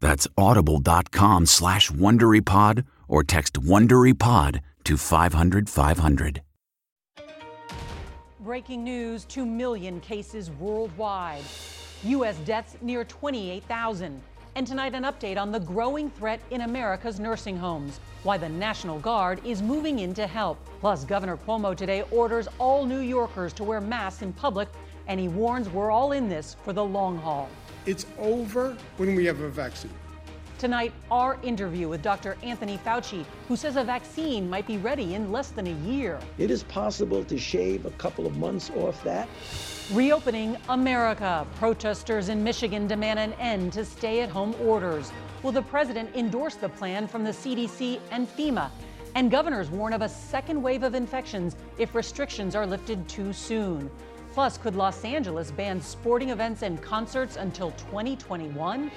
That's audible.com slash WonderyPod or text WonderyPod to 500 500. Breaking news 2 million cases worldwide. U.S. deaths near 28,000. And tonight, an update on the growing threat in America's nursing homes. Why the National Guard is moving in to help. Plus, Governor Cuomo today orders all New Yorkers to wear masks in public, and he warns we're all in this for the long haul. It's over when we have a vaccine. Tonight, our interview with Dr. Anthony Fauci, who says a vaccine might be ready in less than a year. It is possible to shave a couple of months off that. Reopening America. Protesters in Michigan demand an end to stay at home orders. Will the president endorse the plan from the CDC and FEMA? And governors warn of a second wave of infections if restrictions are lifted too soon. Plus, could Los Angeles ban sporting events and concerts until 2021?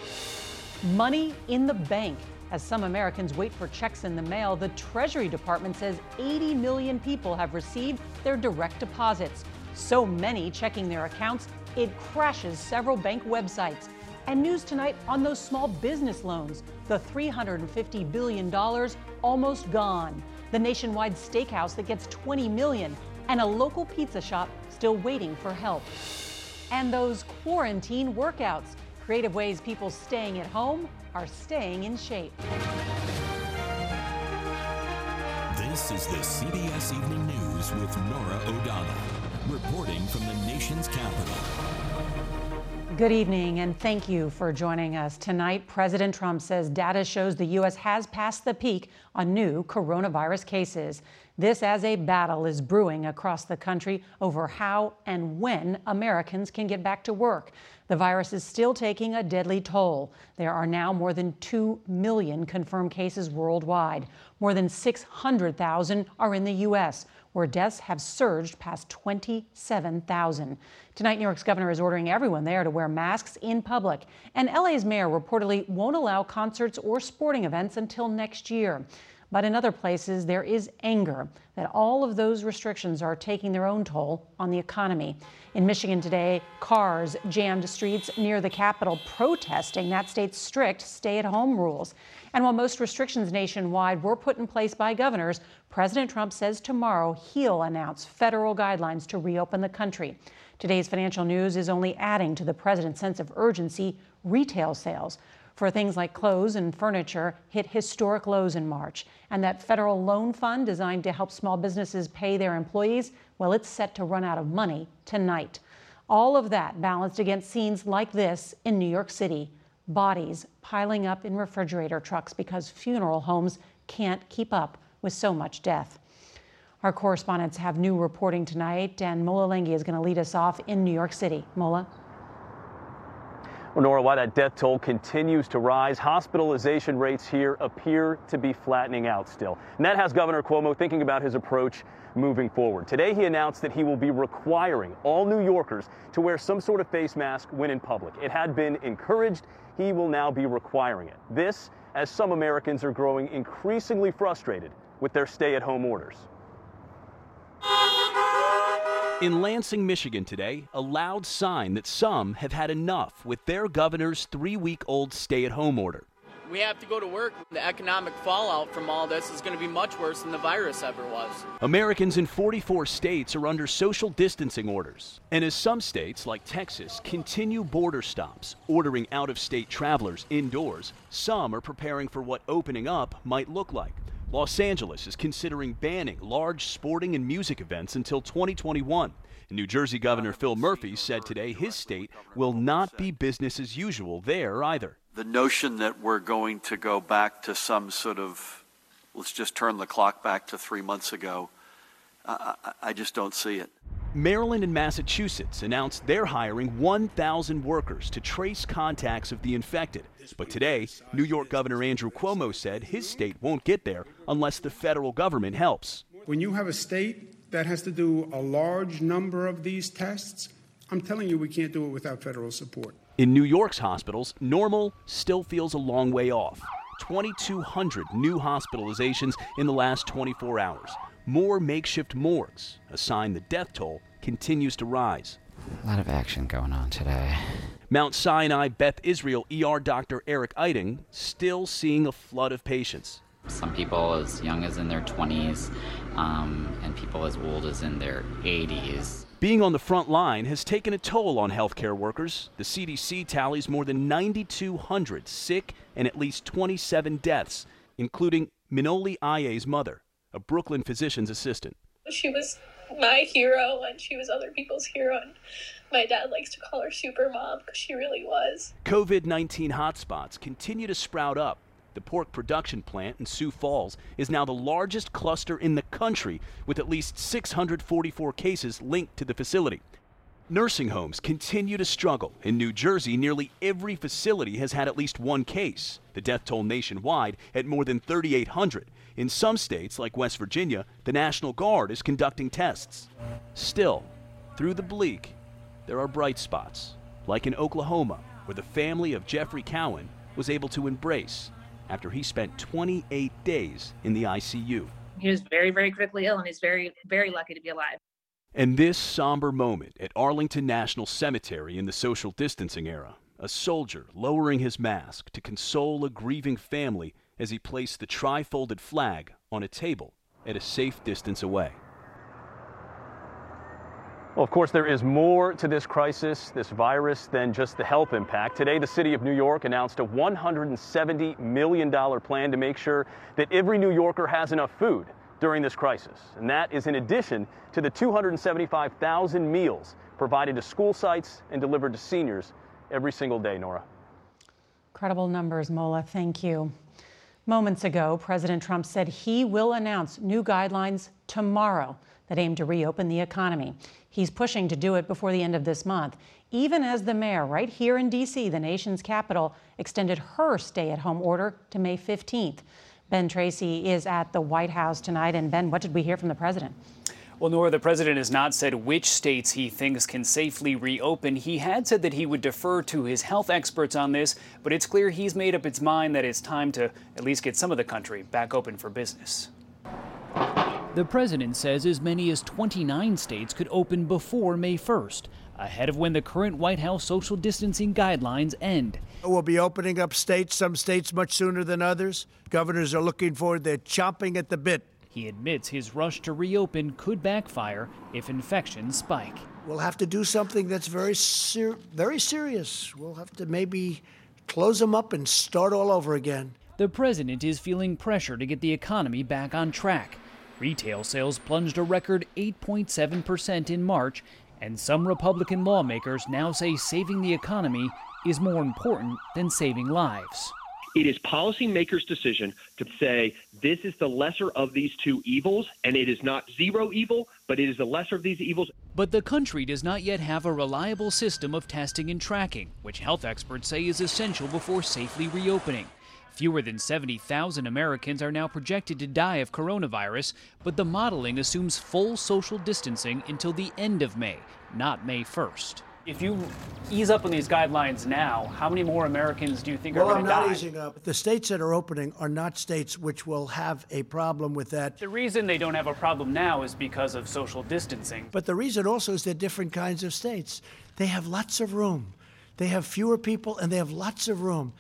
Money in the bank. As some Americans wait for checks in the mail, the Treasury Department says 80 million people have received their direct deposits. So many checking their accounts, it crashes several bank websites. And news tonight on those small business loans. The $350 billion almost gone. The nationwide steakhouse that gets 20 million and a local pizza shop still waiting for help. And those quarantine workouts, creative ways people staying at home are staying in shape. This is the CBS Evening News with Norah O'Donnell, reporting from the nation's capital. Good evening, and thank you for joining us. Tonight, President Trump says data shows the U.S. has passed the peak on new coronavirus cases. This as a battle is brewing across the country over how and when Americans can get back to work. The virus is still taking a deadly toll. There are now more than 2 million confirmed cases worldwide. More than 600,000 are in the U.S., where deaths have surged past 27,000. Tonight, New York's governor is ordering everyone there to wear masks in public. And LA's mayor reportedly won't allow concerts or sporting events until next year. But in other places, there is anger that all of those restrictions are taking their own toll on the economy. In Michigan today, cars jammed streets near the Capitol protesting that state's strict stay at home rules. And while most restrictions nationwide were put in place by governors, President Trump says tomorrow he'll announce federal guidelines to reopen the country. Today's financial news is only adding to the president's sense of urgency. Retail sales for things like clothes and furniture hit historic lows in March. And that federal loan fund designed to help small businesses pay their employees, well, it's set to run out of money tonight. All of that balanced against scenes like this in New York City bodies piling up in refrigerator trucks because funeral homes can't keep up with so much death. Our correspondents have new reporting tonight, and Mola Lenghi is going to lead us off in New York City. Mola? Well, Norah, while that death toll continues to rise, hospitalization rates here appear to be flattening out still. And that has Governor Cuomo thinking about his approach moving forward. Today, he announced that he will be requiring all New Yorkers to wear some sort of face mask when in public. It had been encouraged. He will now be requiring it. This, as some Americans are growing increasingly frustrated with their stay at home orders. In Lansing, Michigan today, a loud sign that some have had enough with their governor's three week old stay at home order. We have to go to work. The economic fallout from all this is going to be much worse than the virus ever was. Americans in 44 states are under social distancing orders. And as some states, like Texas, continue border stops, ordering out of state travelers indoors, some are preparing for what opening up might look like. Los Angeles is considering banning large sporting and music events until 2021. New Jersey Governor Phil Murphy said today his state will not be business as usual there either. The notion that we're going to go back to some sort of, let's just turn the clock back to three months ago, I, I, I just don't see it. Maryland and Massachusetts announced they're hiring 1,000 workers to trace contacts of the infected. But today, New York Governor Andrew Cuomo said his state won't get there unless the federal government helps. When you have a state that has to do a large number of these tests, I'm telling you, we can't do it without federal support. In New York's hospitals, normal still feels a long way off. 2,200 new hospitalizations in the last 24 hours more makeshift morgues, a sign the death toll continues to rise. A lot of action going on today. Mount Sinai Beth Israel ER doctor Eric Eiting still seeing a flood of patients. Some people as young as in their 20s, um, and people as old as in their 80s. Being on the front line has taken a toll on healthcare workers. The CDC tallies more than 9,200 sick and at least 27 deaths, including Minoli Aya's mother a Brooklyn physician's assistant. She was my hero and she was other people's hero. And my dad likes to call her super mom because she really was. COVID 19 hotspots continue to sprout up. The pork production plant in Sioux Falls is now the largest cluster in the country with at least 644 cases linked to the facility. Nursing homes continue to struggle. In New Jersey, nearly every facility has had at least one case. The death toll nationwide at more than 3,800. In some states, like West Virginia, the National Guard is conducting tests. Still, through the bleak, there are bright spots, like in Oklahoma, where the family of Jeffrey Cowan was able to embrace after he spent 28 days in the ICU. He was very, very critically ill, and he's very, very lucky to be alive. And this somber moment at Arlington National Cemetery in the social distancing era, a soldier lowering his mask to console a grieving family as he placed the tri-folded flag on a table at a safe distance away. Well, of course, there is more to this crisis, this virus, than just the health impact. Today, the city of New York announced a $170 million plan to make sure that every New Yorker has enough food during this crisis. And that is in addition to the 275,000 meals provided to school sites and delivered to seniors every single day, Norah. Incredible numbers, Mola. Thank you. Moments ago, President Trump said he will announce new guidelines tomorrow that aim to reopen the economy. He's pushing to do it before the end of this month, even as the mayor right here in D.C., the nation's capital, extended her stay at home order to May 15th. Ben Tracy is at the White House tonight. And Ben, what did we hear from the president? Well, Norah, the president has not said which states he thinks can safely reopen. He had said that he would defer to his health experts on this, but it's clear he's made up its mind that it's time to at least get some of the country back open for business. The president says as many as 29 states could open before May 1st, ahead of when the current White House social distancing guidelines end. We'll be opening up states, some states much sooner than others. Governors are looking forward, they're chomping at the bit he admits his rush to reopen could backfire if infections spike. We'll have to do something that's very, ser- very serious. We'll have to maybe close them up and start all over again. The president is feeling pressure to get the economy back on track. Retail sales plunged a record 8.7% in March, and some Republican lawmakers now say saving the economy is more important than saving lives. It is policymakers' decision to say this is the lesser of these two evils, and it is not zero evil, but it is the lesser of these evils. But the country does not yet have a reliable system of testing and tracking, which health experts say is essential before safely reopening. Fewer than 70,000 Americans are now projected to die of coronavirus, but the modeling assumes full social distancing until the end of May, not May 1st. If you ease up on these guidelines now, how many more Americans do you think well, are going to die? Well, I'm not easing up. The states that are opening are not states which will have a problem with that. The reason they don't have a problem now is because of social distancing. But the reason also is they're different kinds of states. They have lots of room. They have fewer people and they have lots of room.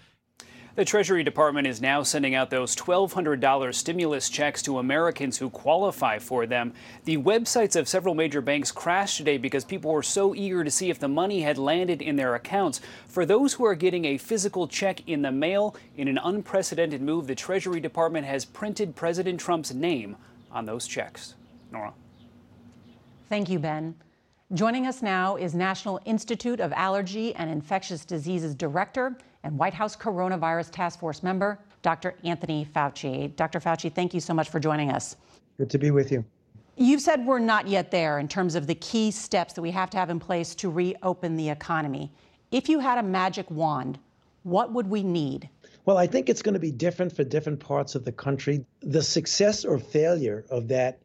The Treasury Department is now sending out those $1,200 stimulus checks to Americans who qualify for them. The websites of several major banks crashed today because people were so eager to see if the money had landed in their accounts. For those who are getting a physical check in the mail, in an unprecedented move, the Treasury Department has printed President Trump's name on those checks. Norah. Thank you, Ben. Joining us now is National Institute of Allergy and Infectious Diseases Director and White House Coronavirus Task Force member, Dr. Anthony Fauci. Dr. Fauci, thank you so much for joining us. Good to be with you. You've said we're not yet there in terms of the key steps that we have to have in place to reopen the economy. If you had a magic wand, what would we need? Well, I think it's going to be different for different parts of the country. The success or failure of that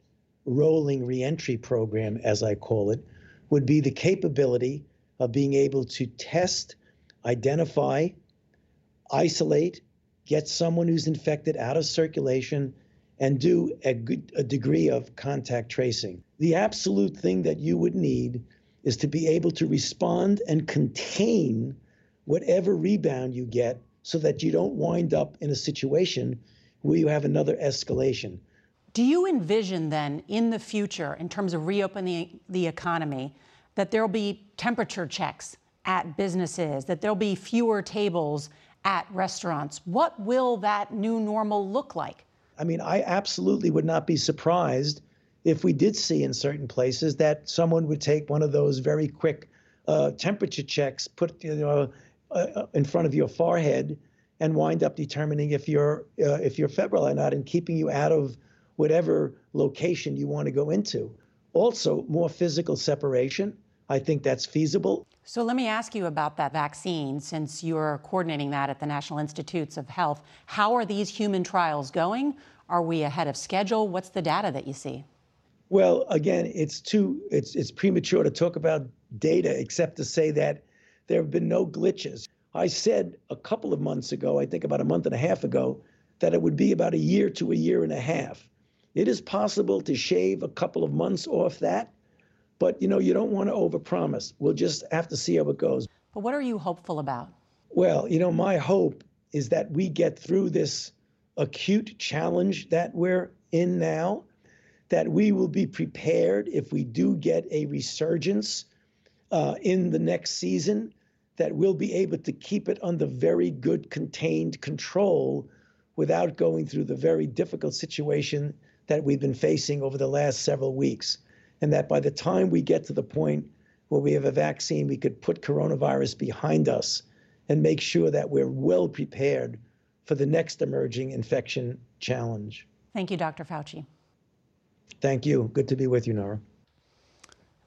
rolling reentry program, as I call it, would be the capability of being able to test, identify, isolate, get someone who's infected out of circulation, and do a, good, a degree of contact tracing. The absolute thing that you would need is to be able to respond and contain whatever rebound you get so that you don't wind up in a situation where you have another escalation. Do you envision then in the future, in terms of reopening the economy, that there'll be temperature checks at businesses, that there'll be fewer tables at restaurants? What will that new normal look like? I mean, I absolutely would not be surprised if we did see in certain places that someone would take one of those very quick uh, temperature checks, put you know, uh, in front of your forehead, and wind up determining if you're uh, if you're febrile or not, and keeping you out of whatever location you want to go into. Also, more physical separation. I think that's feasible. So let me ask you about that vaccine since you're coordinating that at the National Institutes of Health. How are these human trials going? Are we ahead of schedule? What's the data that you see? Well, again, it's too it's it's premature to talk about data except to say that there have been no glitches. I said a couple of months ago, I think about a month and a half ago, that it would be about a year to a year and a half. It is possible to shave a couple of months off that, but you know, you don't want to overpromise. We'll just have to see how it goes. But what are you hopeful about? Well, you know, my hope is that we get through this acute challenge that we're in now, that we will be prepared if we do get a resurgence uh, in the next season, that we'll be able to keep it under very good contained control without going through the very difficult situation that we've been facing over the last several weeks. And that by the time we get to the point where we have a vaccine, we could put coronavirus behind us and make sure that we're well prepared for the next emerging infection challenge. Thank you, Dr. Fauci. Thank you. Good to be with you, Norah.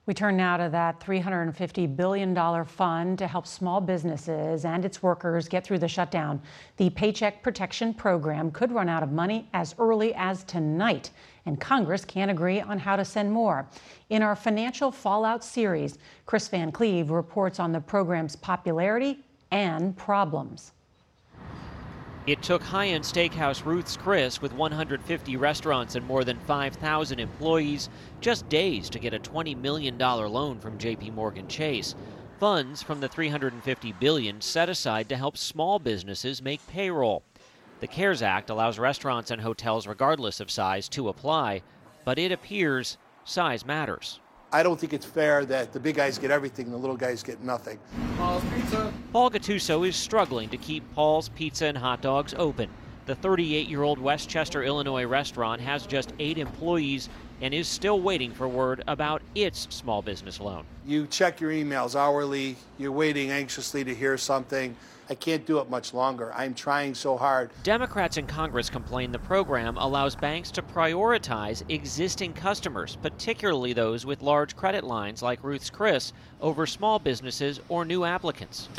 We turn now to that $350 billion fund to help small businesses and its workers get through the shutdown. The Paycheck Protection Program could run out of money as early as tonight, and Congress can't agree on how to send more. In our Financial Fallout series, Chris Van Cleave reports on the program's popularity and problems. It took high end steakhouse Ruth's Chris, with 150 restaurants and more than 5,000 employees, just days to get a $20 million loan from JP Morgan Chase. Funds from the 350 billion set aside to help small businesses make payroll. The CARES Act allows restaurants and hotels, regardless of size, to apply, but it appears size matters. I don't think it's fair that the big guys get everything and the little guys get nothing. Paul's Pizza. Paul Gattuso is struggling to keep Paul's Pizza and hot dogs open. The 38 year old Westchester, Illinois restaurant has just eight employees and is still waiting for word about its small business loan. You check your emails hourly, you're waiting anxiously to hear something. I can't do it much longer. I'm trying so hard. Democrats in Congress complain the program allows banks to prioritize existing customers, particularly those with large credit lines like Ruth's Chris, over small businesses or new applicants.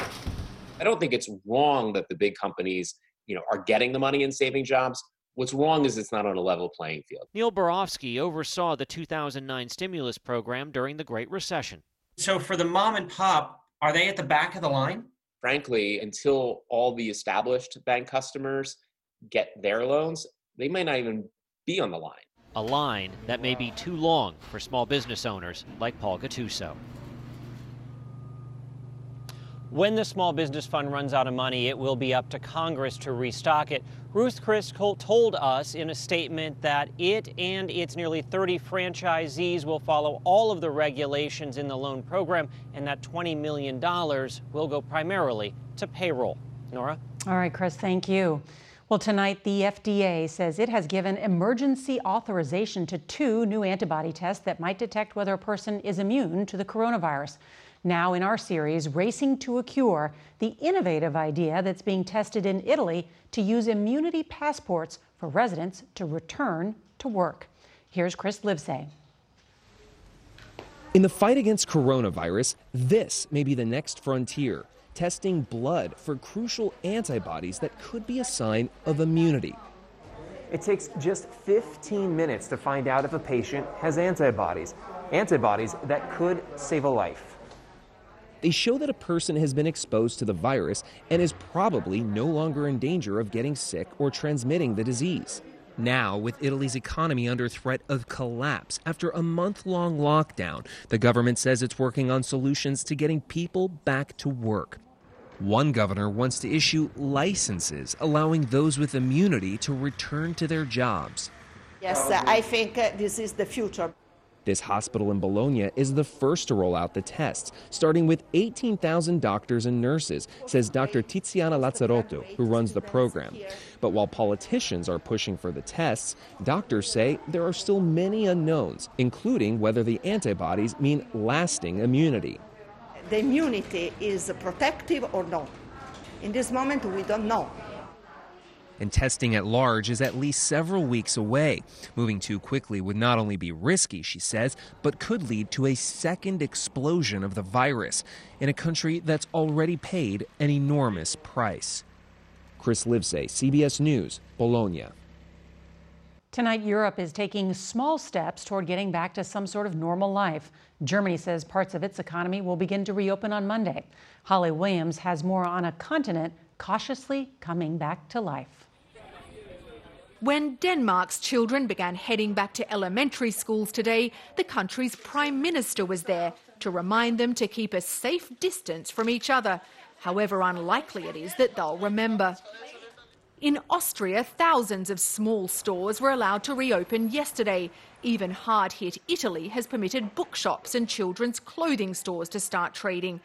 I don't think it's wrong that the big companies, you know, are getting the money and saving jobs. What's wrong is it's not on a level playing field. Neil Barofsky oversaw the 2009 stimulus program during the Great Recession. So for the mom and pop, are they at the back of the line? frankly, until all the established bank customers get their loans, they may not even be on the line. A line that may be too long for small business owners like Paul Gattuso. When the Small Business Fund runs out of money, it will be up to Congress to restock it. Ruth Chris told us in a statement that it and its nearly 30 franchisees will follow all of the regulations in the loan program, and that $20 million will go primarily to payroll. Norah? All right, Chris, thank you. Well, tonight, the FDA says it has given emergency authorization to two new antibody tests that might detect whether a person is immune to the coronavirus. Now, in our series, Racing to a Cure, the innovative idea that's being tested in Italy to use immunity passports for residents to return to work. Here's Chris Livesay. In the fight against coronavirus, this may be the next frontier testing blood for crucial antibodies that could be a sign of immunity. It takes just 15 minutes to find out if a patient has antibodies, antibodies that could save a life. They show that a person has been exposed to the virus and is probably no longer in danger of getting sick or transmitting the disease. Now, with Italy's economy under threat of collapse after a month long lockdown, the government says it's working on solutions to getting people back to work. One governor wants to issue licenses allowing those with immunity to return to their jobs. Yes, I think uh, this is the future. This hospital in Bologna is the first to roll out the tests, starting with 18,000 doctors and nurses, says Dr. Tiziana Lazzarotto, who runs the program. But while politicians are pushing for the tests, doctors say there are still many unknowns, including whether the antibodies mean lasting immunity. The immunity is protective or not. In this moment, we don't know and testing at large is at least several weeks away. Moving too quickly would not only be risky, she says, but could lead to a second explosion of the virus in a country that's already paid an enormous price. Chris Livesay, CBS News, Bologna. Tonight, Europe is taking small steps toward getting back to some sort of normal life. Germany says parts of its economy will begin to reopen on Monday. Holly Williams has more on a continent cautiously coming back to life. When Denmark's children began heading back to elementary schools today, the country's prime minister was there to remind them to keep a safe distance from each other, however unlikely it is that they'll remember. In Austria, thousands of small stores were allowed to reopen yesterday. Even hard hit Italy has permitted bookshops and children's clothing stores to start trading.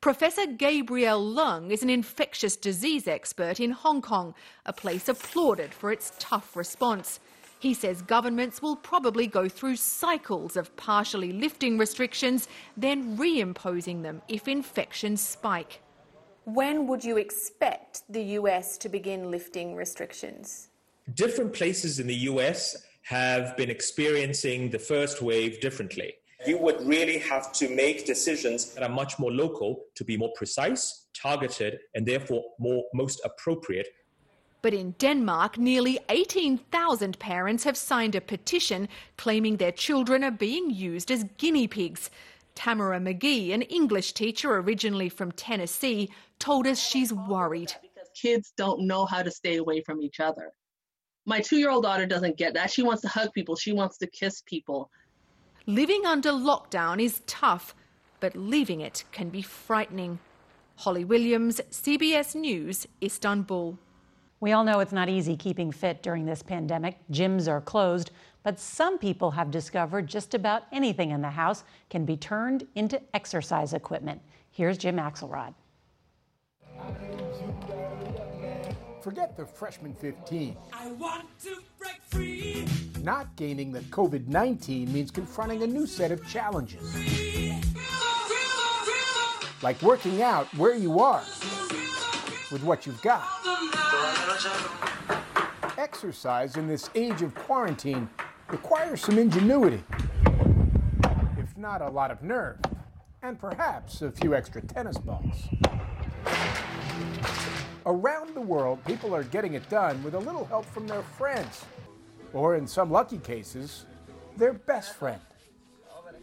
Professor Gabriel Leung is an infectious disease expert in Hong Kong, a place applauded for its tough response. He says governments will probably go through cycles of partially lifting restrictions, then reimposing them if infections spike. When would you expect the US to begin lifting restrictions? Different places in the US have been experiencing the first wave differently you would really have to make decisions that are much more local to be more precise, targeted, and therefore more most appropriate. But in Denmark, nearly 18,000 parents have signed a petition claiming their children are being used as guinea pigs. Tamara McGee, an English teacher originally from Tennessee, told us she's worried. Kids don't know how to stay away from each other. My two year old daughter doesn't get that. She wants to hug people, she wants to kiss people. Living under lockdown is tough, but leaving it can be frightening. Holly Williams, CBS News, Istanbul. We all know it's not easy keeping fit during this pandemic. Gyms are closed, but some people have discovered just about anything in the house can be turned into exercise equipment. Here's Jim Axelrod. Forget the freshman 15. I want to break free. Not gaining the COVID 19 means confronting a new set of challenges. Like working out where you are with what you've got. Exercise in this age of quarantine requires some ingenuity, if not a lot of nerve, and perhaps a few extra tennis balls. Around the world, people are getting it done with a little help from their friends, or in some lucky cases, their best friend.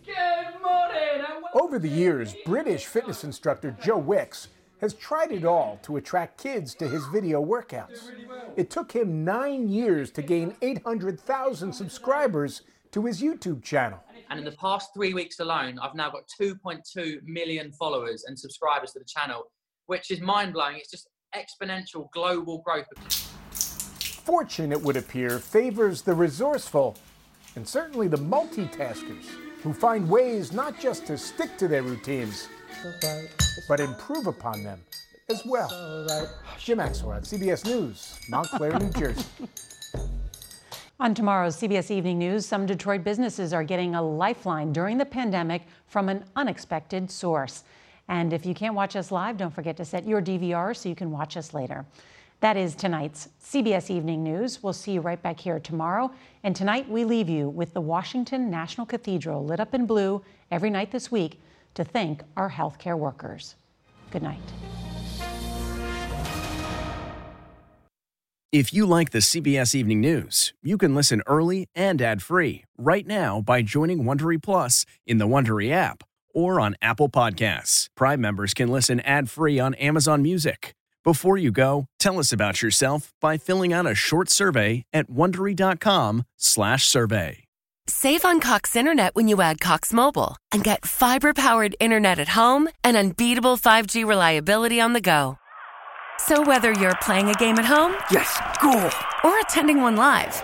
Good morning. Over the years, British fitness instructor Joe Wicks has tried it all to attract kids to his video workouts. It took him nine years to gain 800,000 subscribers to his YouTube channel. And in the past three weeks alone, I've now got 2.2 million followers and subscribers to the channel, which is mind blowing. It's just exponential global growth. Fortune, it would appear, favors the resourceful and certainly the multitaskers who find ways not just to stick to their routines, but improve upon them as well. Jim Axelrod, CBS News, Montclair, New Jersey. On tomorrow's CBS Evening News, some Detroit businesses are getting a lifeline during the pandemic from an unexpected source. And if you can't watch us live, don't forget to set your DVR so you can watch us later. That is tonight's CBS Evening News. We'll see you right back here tomorrow. And tonight we leave you with the Washington National Cathedral lit up in blue every night this week to thank our healthcare workers. Good night. If you like the CBS Evening News, you can listen early and ad-free right now by joining Wondery Plus in the Wondery app or on Apple Podcasts. Prime members can listen ad-free on Amazon Music. Before you go, tell us about yourself by filling out a short survey at wondery.com/survey. Save on Cox Internet when you add Cox Mobile and get fiber-powered internet at home and unbeatable 5G reliability on the go. So whether you're playing a game at home, yes, cool, or attending one live,